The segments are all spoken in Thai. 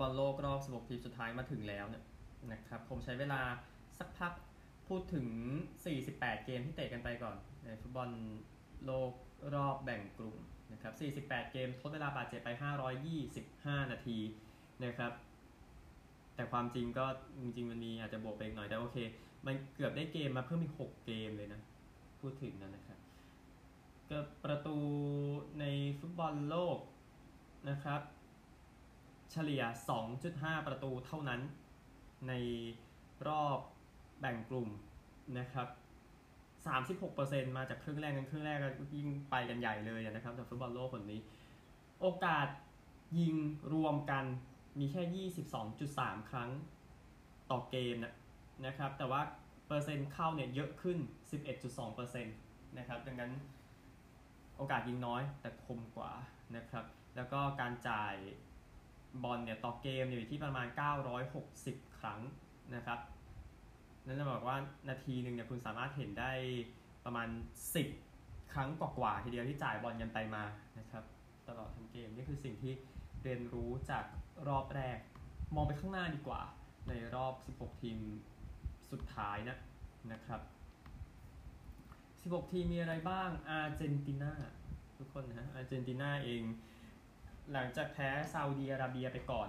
บอลโลกรอบ 16 ทีมสุดท้ายมาถึงแล้วเนี่ยนะครับผมใช้เวลาสักพักพูดถึง 48 เกมที่เตะกันไปก่อนในฟุตบอลโลกรอบแบ่งกลุ่มนะครับ 48 เกมทดเวลาบาดเจ็บไป 525 นาทีนะครับ แต่ความจริงก็จริงๆมันมีอาจจะบวกไปอีกหน่อยแต่โอเค มันเกือบได้เกมมาเพิ่มอีก 6 เกมเลยนะ พูดถึงนะนะครับก็ประตูในฟุตบอลโลกนะครับ เฉลี่ย 2.5 ประตูเท่านั้น ในรอบแบ่งกลุ่มนะครับ36%มาจากครึ่งแรกกันครึ่งแรกก็ยิ่งไปกันใหญ่เลยนะครับจากฟุตบอลโลกคนนี้ โอกาสยิงรวมกันมีแค่ 22.3 ครั้งต่อเกมนะนะครับ แต่ว่าเปอร์เซ็นต์เข้าเนี่ยเยอะขึ้น 11.2%นะครับดังนั้นโอกาสยิงน้อยแต่คมกว่านะครับ แล้วก็การจ่าย บอลเนี่ยต่อเกมอยู่ที่ประมาณ 960 ครั้งนะครับนั่นจะบอกว่านาทีหนึ่งเนี่ยคุณสามารถเห็นได้ประมาณ 10 ครั้งกว่าๆทีเดียวที่จ่ายบอลกันไปมานะครับตลอดทั้งเกมนี่คือสิ่งที่เรียนรู้จากรอบแรก มองไปข้างหน้าดีกว่า ในรอบ 16 ทีมสุดท้ายนะนะครับ 16 ทีมมีอะไรบ้างอาร์เจนตินาทุกคนนะฮะอาร์เจนตินาเอง หลังจากแพ้ซาอุดีอาระเบียไปก่อน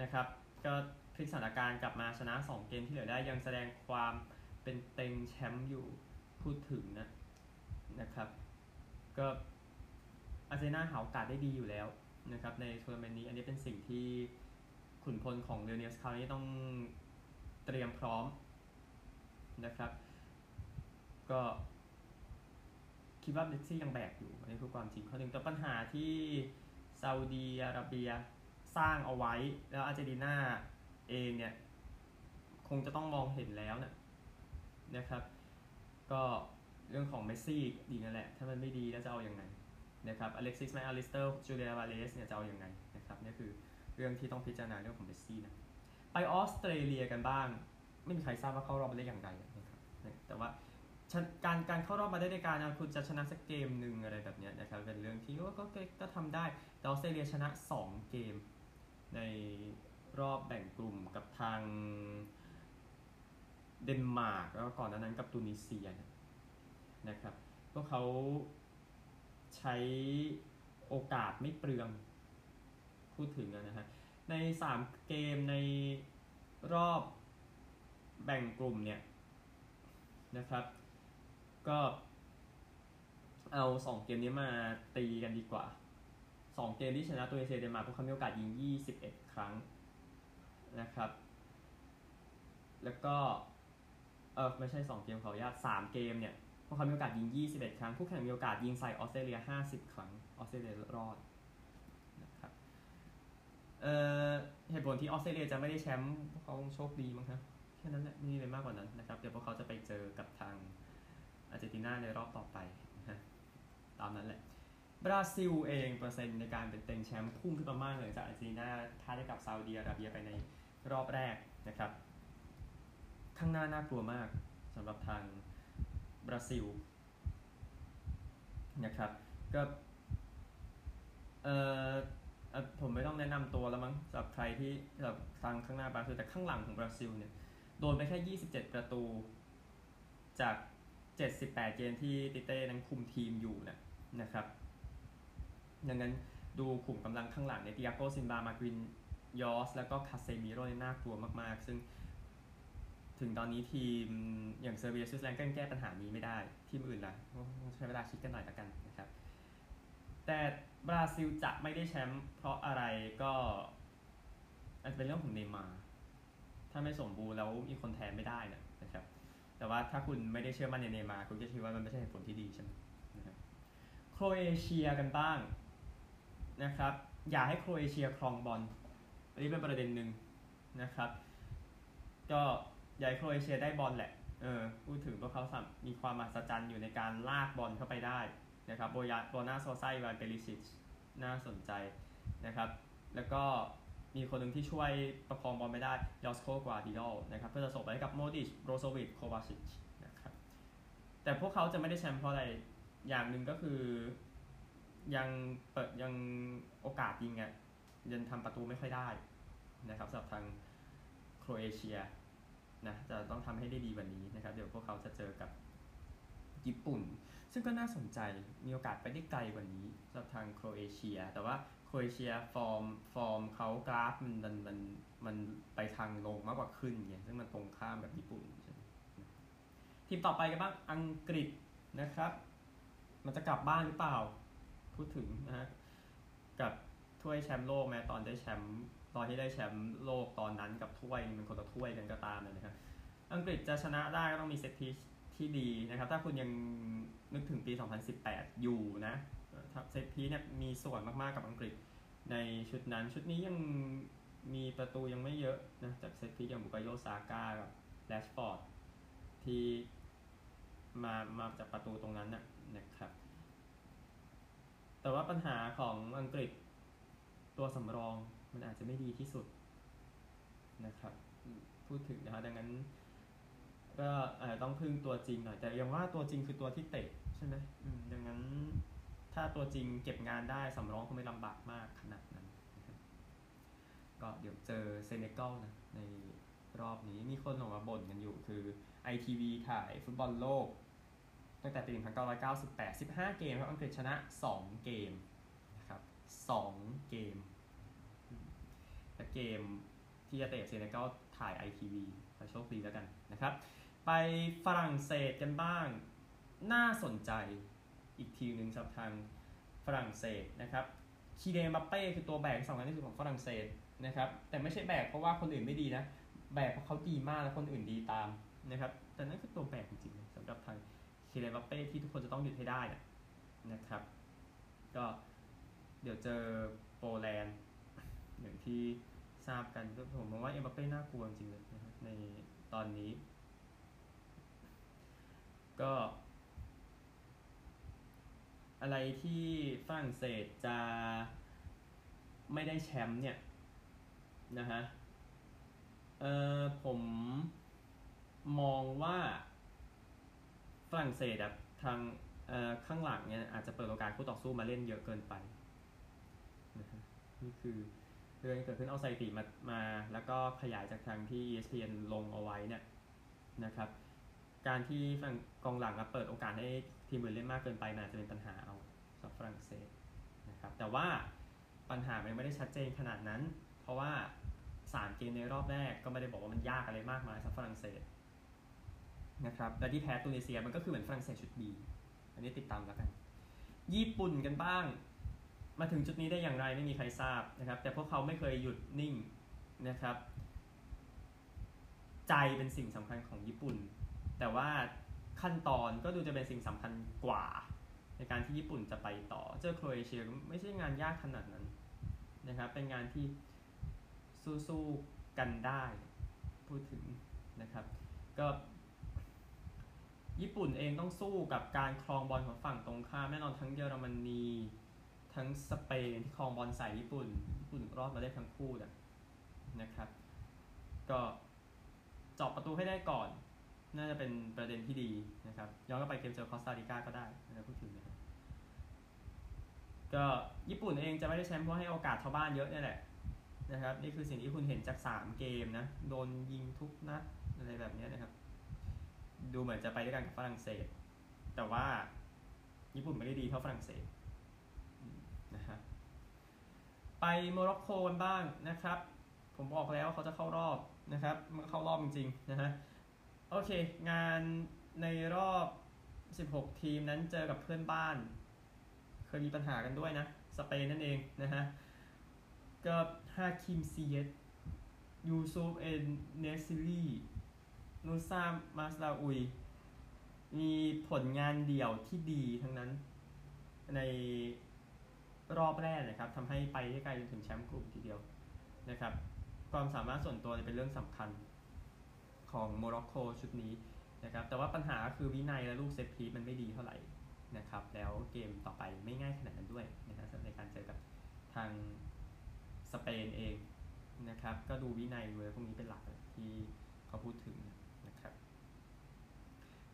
นะครับ ก็พลิกสถานการณ์กลับมาชนะ 2 เกมที่เหลือได้ยังแสดงความเป็นเต็งแชมป์อยู่พูดถึงนะนะครับ ก็อาร์เจนตินาหาโอกาสได้ดีอยู่แล้วนะครับในทัวร์นาเมนต์นี้ อันนี้เป็นสิ่งที่ขุนพลของเรเนียสคราวนี้ต้องเตรียมพร้อมนะครับ ก็คิดว่าเมสซี่ยังแบกอยู่อันนี้คือความจริงข้อหนึ่งแต่ปัญหาที่ ซาอุดีอาระเบียสร้างเอาไว้ แล้วอาร์เจนตินาเองเนี่ย คงจะต้องมองเห็นแล้วนะนะครับ ก็เรื่องของเมสซี่ดีนั่นแหละ ถ้ามันไม่ดีแล้วจะเอาอยัางไงนะครับอเล็กซิสแมคอลิสเตอร์จูเลียนอัลวาเรซเนี่ยจะเอาอยัางไงนะครับนี่คือเรื่องที่ต้องพิจารณาเรื่องของเมสซี่นะไปออสเตรเลียกันบ้าง ไม่มีใครทราบว่าเข้ารอบมาได้อย่างไรนะครับแต่ว่า การการเข้ารอบมาได้ในการคุณจะชนะสักเกมหนึ่งอะไรแบบนี้นะครับเป็นเรื่องที่ก็ก็ก็ทำได้แต่ออสเตรเลียชนะ 2 เกม ในรอบแบ่งกลุ่มกับทางเดนมาร์กแล้วก็ก่อนนั้นกับตูนิเซียนะครับพวกเขาใช้โอกาสไม่เปลืองพูดถึงนะฮะใน 3 เกมในรอบแบ่งกลุ่มเนี่ยนะครับ ก็ เอา2เกมนี้มาตีกันดีกว่า2เกมที่ชนะตัวเอเชียเดนมาร์กพวกเขามีโอกาสยิง 21 ครั้งนะครับ แล้วก็เออไม่ใช่2เกมเขาญาต3เกมเนี่ยพวกเขามีโอกาสยิง 21 ครั้งคู่แข่งมีโอกาสยิงใส่ออสเตรเลีย 50 ครั้งออสเตรเลียรอดนะครับเออเหตุผลที่ออสเตรเลียจะไม่ได้แชมป์พวกเขาโชคดีมั้งครับแค่นั้นแหละไม่มีอะไรมากกว่านั้นนะครับ เดี๋ยวพวกเขาจะไปเจอกับทาง อาร์เจนตินาในรอบต่อไปนะตามนั้นแหละ บราซิลเองเปอร์เซ็นต์ในการเป็นเต็งแชมป์พุ่งขึ้นมามากเลยจากอาร์เจนตินาพ่ายให้กับซาอุดีอาระเบียไปในรอบแรกนะครับ ข้างหน้าน่ากลัวมากสำหรับทางบราซิลนะครับก็เอ่อผมไม่ต้องแนะนำตัวแล้วมั้งสำหรับใครที่สำหรับทางข้างหน้าบราซิลแต่ข้างหลังของบราซิลเนี่ยโดนไปแค่ 27 ประตู จาก 78 เกมที่ติเต้นั้นคุมทีมอยู่นะนะครับ ดังนั้นดูขุมกำลังข้างหลังในติอาโกซิลวา มาร์กินญอส แล้วก็คาเซมิโร่น่ากลัวมาก ๆ ซึ่งถึงตอนนี้ทีมอย่างเซอร์เบียสวิตเซอร์แลนด์ก็แก้ปัญหานี้ไม่ได้ ทีมอื่นล่ะใช้เวลาคิดกันหน่อยละกันนะครับ แต่บราซิลจะไม่ได้แชมป์เพราะอะไรก็อาจจะเป็นเรื่องของเนมาร์ถ้าไม่สมบูรณ์แล้วมีคนแทนไม่ได้นะนะครับ แต่ว่าถ้าคุณไม่ได้เชื่อมั่นในเนมา คุณจะคิดว่ามันไม่ใช่เหตุผลที่ดีใช่ไหมนะครับโครเอเชียกันบ้างนะครับ อย่าให้โครเอเชียครองบอลอันนี้เป็นประเด็นหนึ่งนะครับ ก็อยากโครเอเชียได้บอลแหละเออพูดถึงพวกเขาสมีความมหัศจรรย์อยู่ในการลากบอลเข้าไปได้นะครับโบยาโบนาโซไซวานเปริชิชน่าสนใจนะครับ แล้วก็ มีคนหนึ่งที่ช่วยประคองบอลไม่ได้ยอสโกกวาร์ดิโอลนะครับเพื่อจะส่งไปให้กับโมดริชโบรโซวิชโควาชิชนะครับแต่พวกเขาจะไม่ได้แชมป์เพราะอะไรอย่างหนึ่งก็คือยังเปิดยังโอกาสยิงอะยังทำประตูไม่ค่อยได้นะครับสำหรับทางโครเอเชียนะจะต้องทำให้ได้ดีกว่านี้นะครับ เดี๋ยวพวกเขาจะเจอกับญี่ปุ่น ซึ่งก็น่าสนใจมีโอกาสไปได้ไกลกว่านี้สำหรับทางโครเอเชีย แต่ว่า โครเอเชียฟอร์มฟอร์มเขากราฟมันมันมันมันไปทางลงมากกว่าขึ้นไงซึ่งมันตรงข้ามแบบญี่ปุ่นใช่ไหมทีมต่อไปกันบ้างอังกฤษนะครับ มันจะกลับบ้านหรือเปล่า พูดถึงนะฮะกับถ้วยแชมป์โลกแม้ตอนได้แชมป์ตอนที่ได้แชมป์โลกตอนนั้นกับถ้วยมันคนละถ้วยกันก็ตามเลยนะครับ อังกฤษจะชนะได้ก็ต้องมีเซตพีชที่ดีนะครับ ถ้าคุณยังนึกถึงปี 2018 อยู่นะ เซตพีเนี่ยมีส่วนมากๆกับอังกฤษ ในชุดนั้น ชุดนี้ยังมีประตูยังไม่เยอะนะจากเซตพีอย่างบุกโยซาก้ากับแรชฟอร์ดที่มามาจากประตูตรงนั้นนะนะครับ แต่ว่าปัญหาของอังกฤษตัวสำรองมันอาจจะไม่ดีที่สุดนะครับ พูดถึงนะฮะดังนั้นก็อาจจะต้องพึ่งตัวจริงหน่อย แต่ยังว่าตัวจริงคือตัวที่เตะใช่ไหมดังนั้น ถ้าตัวจริงเก็บงานได้สำรองคงไม่ลำบากมากขนาดนั้น ก็เดี๋ยวเจอเซเนกัลนะในรอบนี้มีคนออกมาบ่นกันอยู่คือ ITV ถ่ายฟุตบอลโลก ตั้งแต่ปี 1998 15 เกมครับอังกฤษชนะ 2 เกมนะครับ2เกมและเกมที่จะเตะเซเนกัลถ่าย ITV ขอโชคดีแล้วกันนะครับ ไปฝรั่งเศสกันบ้างน่าสนใจ อีกทีหนึ่งสำหรับทางฝรั่งเศสนะครับคีเดมบัปเป้คือตัวแบกสำคัญที่สุดของฝรั่งเศสนะครับแต่ไม่ใช่แบกเพราะว่าคนอื่นไม่ดีนะแบกเพราะเขาดีมากแล้วคนอื่นดีตามนะครับแต่นั่นคือตัวแบกจริงๆสำหรับทางคีเดมบัปเป้ที่ทุกคนจะต้องหยุดให้ได้นะครับก็เดี๋ยวเจอโปแลนด์อย่างที่ทราบกันก็ผมมองว่าเอ็มบัปเป้น่ากลัวจริงๆเลยนะในตอนนี้ ก็ อะไรที่ฝรั่งเศสจะไม่ได้แชมป์เนี่ยนะฮะเออผมมองว่าฝรั่งเศสอะทางเอ่อข้างหลังเนี่ยอาจจะเปิดโอกาสคู่ต่อสู้มาเล่นเยอะเกินไปนะฮะนี่คือเรื่องที่เกิดขึ้นเอาสถิติมามา แล้วก็ขยายจากทางที่ ESPN ลงเอาไว้เนี่ยนะครับ การที่ฝั่งกองหลังเปิดโอกาสให้ทีมอื่นเล่นมากเกินไปมันอาจจะเป็นปัญหาเอาสำหรับฝรั่งเศสนะครับแต่ว่าปัญหามันไม่ได้ชัดเจนขนาดนั้น เพราะว่าสามเกมในรอบแรกก็ไม่ได้บอกว่ามันยากอะไรมากมายสำหรับฝรั่งเศสนะครับและที่แพ้ตุนิเซียมันก็คือเหมือนฝรั่งเศสชุดบีอันนี้ติดตามแล้วกัน ญี่ปุ่นกันบ้าง มาถึงจุดนี้ได้อย่างไรไม่มีใครทราบนะครับ แต่พวกเขาไม่เคยหยุดนิ่งนะครับ ใจเป็นสิ่งสำคัญของญี่ปุ่น แต่ว่าขั้นตอนก็ดูจะเป็นสิ่งสำคัญกว่า ในการที่ญี่ปุ่นจะไปต่อ เจอโครเอเชียไม่ใช่งานยากขนาดนั้นนะครับ เป็นงานที่สู้ๆกันได้พูดถึงนะครับ ก็ญี่ปุ่นเองต้องสู้กับการครองบอลของฝั่งตรงข้ามแน่นอนทั้งเยอรมนีทั้งสเปนที่ครองบอลใส่ญี่ปุ่นญี่ปุ่นรอดมาได้ทั้งคู่นะครับ ก็เจาะประตูให้ได้ก่อน น่าจะเป็นประเด็นที่ดีนะครับ ย้อนกลับไปเกมเจอคอสตาริกาก็ได้นะพูดถึงนะครับก็ญี่ปุ่นเองจะไม่ได้แชมป์เพราะให้โอกาสชาวบ้านเยอะนี่แหละนะครับ นี่คือสิ่งที่คุณเห็นจาก 3 เกมนะ โดนยิงทุกนัดอะไรแบบนี้นะครับ ดูเหมือนจะไปด้วยกันกับฝรั่งเศส แต่ว่าญี่ปุ่นไม่ได้ดีเท่าฝรั่งเศสนะฮะไปโมร็อกโกกันบ้างนะครับ ผมบอกแล้วเขาจะเข้ารอบนะครับมันเข้ารอบจริงๆนะฮะ โอเค งานในรอบ 16 ทีมนั้นเจอกับเพื่อนบ้าน เคยมีปัญหากันด้วยนะ สเปนนั่นเองนะฮะก็ฮาคิมซีเย็คยูซูฟเอนเนซีรีนูสแซร์มาซราอุย มีผลงานเดี่ยวที่ดีทั้งนั้น ในรอบแรกนะครับทำให้ไปได้ไกลจนถึงแชมป์กลุ่มทีเดียวนะครับ ความสามารถส่วนตัวเป็นเรื่องสำคัญ ของโมร็อกโกชุดนี้นะครับแต่ว่าปัญหาคือวินัยและลูก set piece มันไม่ดีเท่าไหร่นะครับแล้วเกมต่อไปไม่ง่ายขนาดนั้นด้วยนะครับในการเจอกับทางสเปนเองนะครับก็ดูวินัยเวอร์พวกนี้เป็นหลักที่เขาพูดถึงนะครับ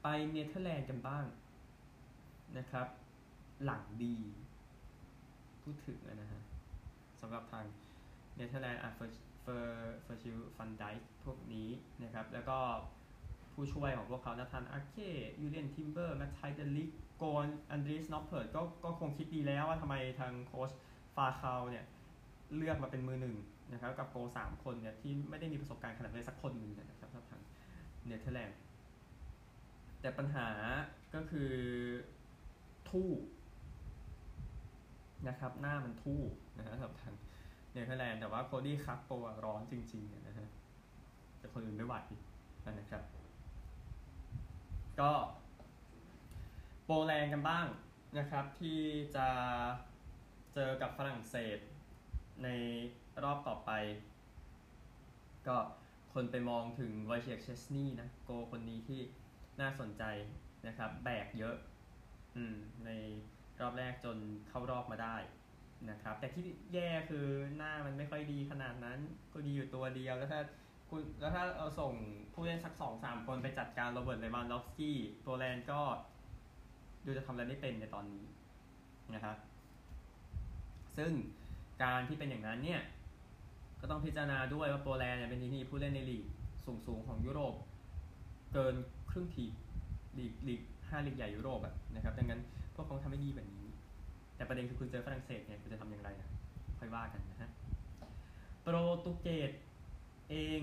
ไปเนเธอร์แลนด์กันบ้างนะครับหลังดีพูดถึงนะฮะสำหรับทางเนเธอร์แลนด์อะเฟเฟอร์เฟอร์ชิลฟันได พวกนี้นะครับ แล้วก็ผู้ช่วยของพวกเขานาธานอาเคยูเลียนทิมเบอร์แมทไทเดลิกโกนอันดรีสนอปเพิร์ดก็ก็คงคิดดีแล้วว่าทำไมทางโค้ชฟาคาเนี่ยเลือกมาเป็นมือหนึ่งนะครับกับโกสามคนเนี่ยที่ไม่ได้มีประสบการณ์ขนาดเลยสักคนหนึ่งนะครับทางเนเธอร์แลนด์แต่ปัญหาก็คือทู่นะครับหน้ามันทู่นะฮะสำหรับทางเนเธอร์แลนด์แต่ว่าโคดี้กัคโปร้อนจริงๆนะฮะ แต่คนอื่นไม่ไหวนะครับ ก็โปแลนด์กันบ้างนะครับ ที่จะเจอกับฝรั่งเศสในรอบต่อไป ก็คนไปมองถึงไวเชกเชสนีนะ โกคนนี้ที่น่าสนใจนะครับ แบกเยอะอในรอบแรกจนเข้ารอบมาได้นะครับ แต่ที่แย่คือหน้ามันไม่ค่อยดีขนาดนั้น ก็ดีอยู่ตัวเดียวแล้วถ้า คุณแล้วถ้าเราส่งผู้เล่นสักสองสามคนไปจัดการโรเบิร์ตเลวานดอฟสกี้ตัวแลนก็ดูจะทำอะไรไม่เป็นในตอนนี้นะครับซึ่งการที่เป็นอย่างนั้นเนี่ย ก็ต้องพิจารณาด้วยว่าโปแลนด์เป็นทีมที่ผู้เล่นในลีกสูงๆของยุโรป เกินครึ่งทีลีกลีกห้าลีกใหญ่ยุโรปนะครับ ดังนั้นพวกเขาทำไม่ดีแบบนี้ แต่ประเด็นคือคุณเจอฝรั่งเศสเนี่ยคุณจะทำอย่างไรนะค่อยว่ากันนะฮะโปรตุเกส เอง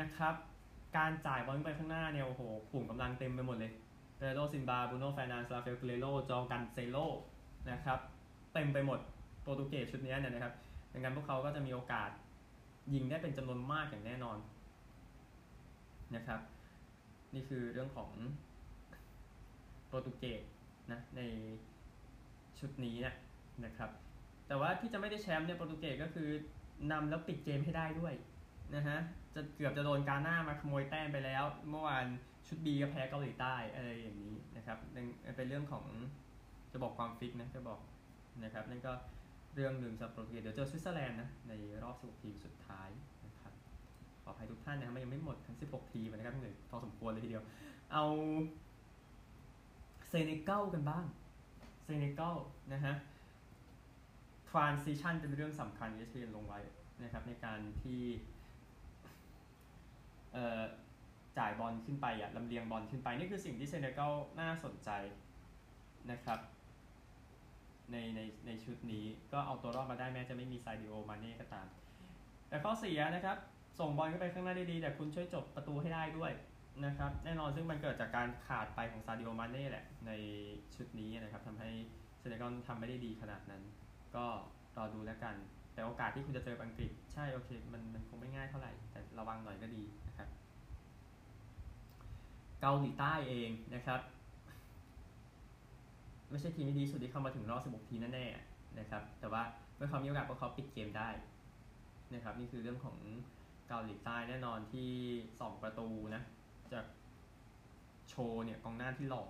นะครับ การจ่ายบอลไปข้างหน้าเนี่ยโอ้โหขุมกำลังเต็มไปหมดเลยแบร์นาร์โดซิลวาบรูโนแฟร์นันเดสราฟาเอลเกร์เรโรชูเอากันเซโลนะครับเต็มไปหมดโปรตุเกสชุดนี้เนี่ยนะครับดังนั้นพวกเขาก็จะมีโอกาสยิงได้เป็นจำนวนมากอย่างแน่นอนนะครับ นี่คือเรื่องของโปรตุเกสนะในชุดนี้นะนะครับ แต่ว่าที่จะไม่ได้แชมป์เนี่ยโปรตุเกสก็คือนำแล้วปิดเกมให้ได้ด้วย นะฮะจะเกือบจะโดนกาหน้ามาขโมยแต้มไปแล้ว เมื่อวานชุดบีก็แพ้เกาหลีใต้อะไรอย่างนี้นะครับเป็นเรื่องของจะบอกความฟิตนะจะบอกนะครับนั่นก็เรื่องหนึ่งสำหรับโปรตุเกสเดี๋ยวเจอสวิตเซอร์แลนด์นะในรอบ 16 ทีมสุดท้ายนะครับขออภัยทุกท่านนะครับมันยังไม่หมดทั้ง 16 ทีมนะครับเหนื่อยพอสมควรเลยทีเดียว เอาเซเนกัลกันบ้างเซเนกัลนะฮะ transition เป็นเรื่องสำคัญ ESPN ลงไว้นะครับในการที่ จ่ายบอลขึ้นไปอะลำเลียงบอลขึ้นไปนี่คือสิ่งที่เซเนกัลน่าสนใจนะครับในในในชุดนี้ก็เอาตัวรอดมาได้แม้จะไม่มีซาดิโอมาเน่ก็ตาม แต่ข้อเสียนะครับ ส่งบอลเข้าไปข้างหน้าได้ดี แต่คุณช่วยจบประตูให้ได้ด้วยนะครับแน่นอนซึ่งมันเกิดจากการขาดไปของซาดิโอมาเน่แหละในชุดนี้นะครับทำให้เซเนกัลทำไม่ได้ดีขนาดนั้น ก็รอดูแล้วกัน แต่โอกาสที่คุณจะเจออังกฤษ ใช่โอเคมันมันคงไม่ง่ายเท่าไหร่ แต่ระวังหน่อยก็ดีนะครับเกาหลีใต้เองนะครับ ไม่ใช่ทีมที่ดีสุดที่เข้ามาถึงรอบ 16 ทีแน่ๆนะครับ แต่ว่าเมื่อเขามีโอกาสพวกเขาปิดเกมได้นะครับ นี่คือเรื่องของเกาหลีใต้แน่นอนที่สองประตูนะจากโชว์เนี่ยกองหน้าที่หล่อ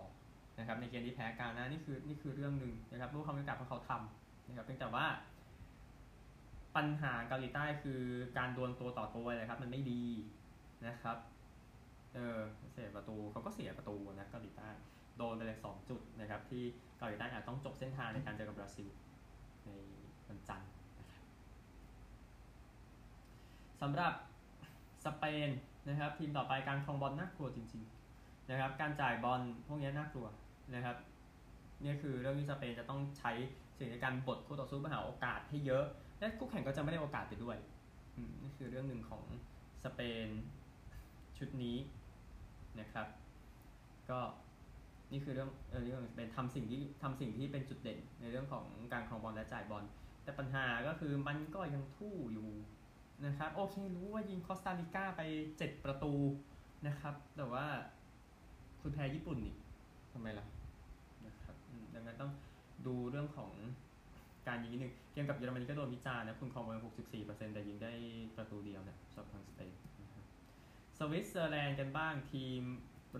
นะครับในเกมที่แพ้กาหน้านี่คือนี่คือเรื่องหนึ่งนะครับรู้เขามีโอกาสพวกเขาทำนะครับเพียงแต่ว่า ปัญหาเกาหลีใต้คือการดวลตัวต่อตัวเลยครับ มันไม่ดีนะครับ เออเสียประตูเขาก็เสียประตูนะเกาหลีใต้โดนไปเลยสองจุดนะครับ ที่เกาหลีใต้อาจต้องจบเส้นทางในการเจอกับบราซิลในวันจันทร์สำหรับสเปนนะครับ ทีมต่อไปการครองบอลน่ากลัวจริง ๆ นะครับ การจ่ายบอลพวกนี้น่ากลัวนะครับนี่คือเรื่องที่สเปนจะต้องใช้สิ่งในการบดคู่ต่อสู้เพื่อหาโอกาสให้เยอะ และคู่แข่งก็จะไม่ได้โอกาสไปด้วยนี่คือเรื่องหนึ่งของสเปนชุดนี้นะครับ ก็นี่คือเรื่องเออเรื่องเป็นทำสิ่งที่ทำสิ่งที่เป็นจุดเด่นในเรื่องของการครองบอลและจ่ายบอลแต่ปัญหาก็คือมันก็ยังทู่อยู่นะครับโอเครู้ว่ายิงคอสตาริกาไป 7 ประตูนะครับ แต่ว่าคุณแพ้ญี่ปุ่นนี่ทำไมล่ะนะครับดังนั้นต้องดูเรื่องของ การยิงนิดนึงเกมกับเยอรมนีก็โดนวิจารณ์นะคุณครองบอล64%แต่ยิงได้ประตูเดียวนะสำหรับทางสเปนสวิตเซอร์แลนด์กันบ้างทีม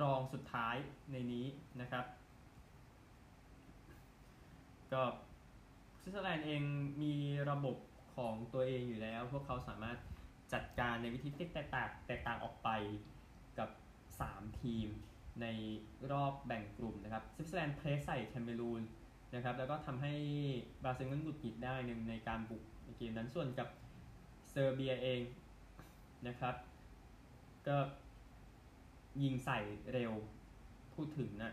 รองสุดท้ายในนี้นะครับ ก็สวิตเซอร์แลนด์เองมีระบบของตัวเองอยู่แล้ว พวกเขาสามารถจัดการในวิธีที่แตกต่างแตกต่างออกไปกับ 3 ทีมในรอบแบ่งกลุ่มนะครับสวิตเซอร์แลนด์ press ใส่แคเมอรูน นะครับแล้วก็ทำให้บราซิลนั้นหงุดหงิดได้ในในการบุกในเกมนั้นส่วนกับเซอร์เบียเองนะครับ ก็ยิงใส่เร็วพูดถึงนะ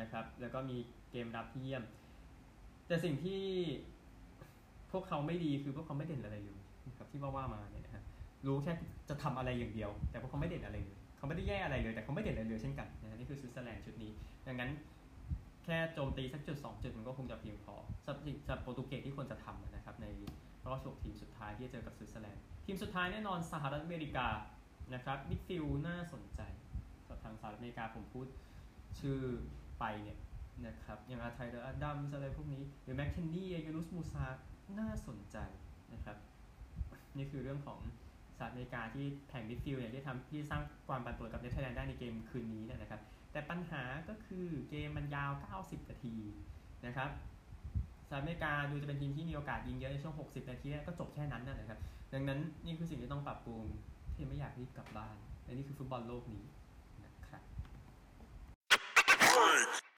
นะครับ แล้วก็มีเกมรับที่เยี่ยม แต่สิ่งที่พวกเขาไม่ดีคือพวกเขาไม่เด่นอะไรเลยนะครับที่ว่าว่ามาเนี่ยนะครับรู้แค่จะทำอะไรอย่างเดียว แต่พวกเขาไม่เด่นอะไรเลยเขาไม่ได้แย่อะไรเลยแต่เขาไม่เด่นอะไรเลยเช่นกันนะนี่คือสวิตเซอร์แลนด์ชุดนี้ ดังนั้น แค่โจมตีสักจุดสองจุดมันก็คงจะเพียงพอสำหรับสำหรับโปรตุเกสที่ควรจะทำนะครับในรอบ16ทีมสุดท้ายที่จะเจอกับสวิตเซอร์แลนด์ทีมสุดท้ายแน่นอนสหรัฐอเมริกานะครับ midfield น่าสนใจสำหรับทางสหรัฐอเมริกาผมพูดชื่อไปเนี่ยนะครับอย่างอาไทเลอร์อดัมส์อะไรพวกนี้ หรือแมคเคนนี่ยูนุสมูซาน่าสนใจนะครับนี่คือเรื่องของสหรัฐอเมริกาที่แผง midfield เนี่ยที่ทำที่สร้างความปั่นป่วนกับเนเธอร์แลนด์ได้ในเกมคืนนี้นะครับ แต่ปัญหาก็คือเกมมันยาว 90 นาทีนะครับสหรัฐอเมริกาดูจะเป็นทีมที่มีโอกาสยิงเยอะในช่วง 60 นาทีแรกก็จบแค่นั้นนะครับ ดังนั้นนี่คือสิ่งที่ต้องปรับปรุงที่ไม่อยากรีบกลับบ้านและนี่คือฟุตบอลโลกนี้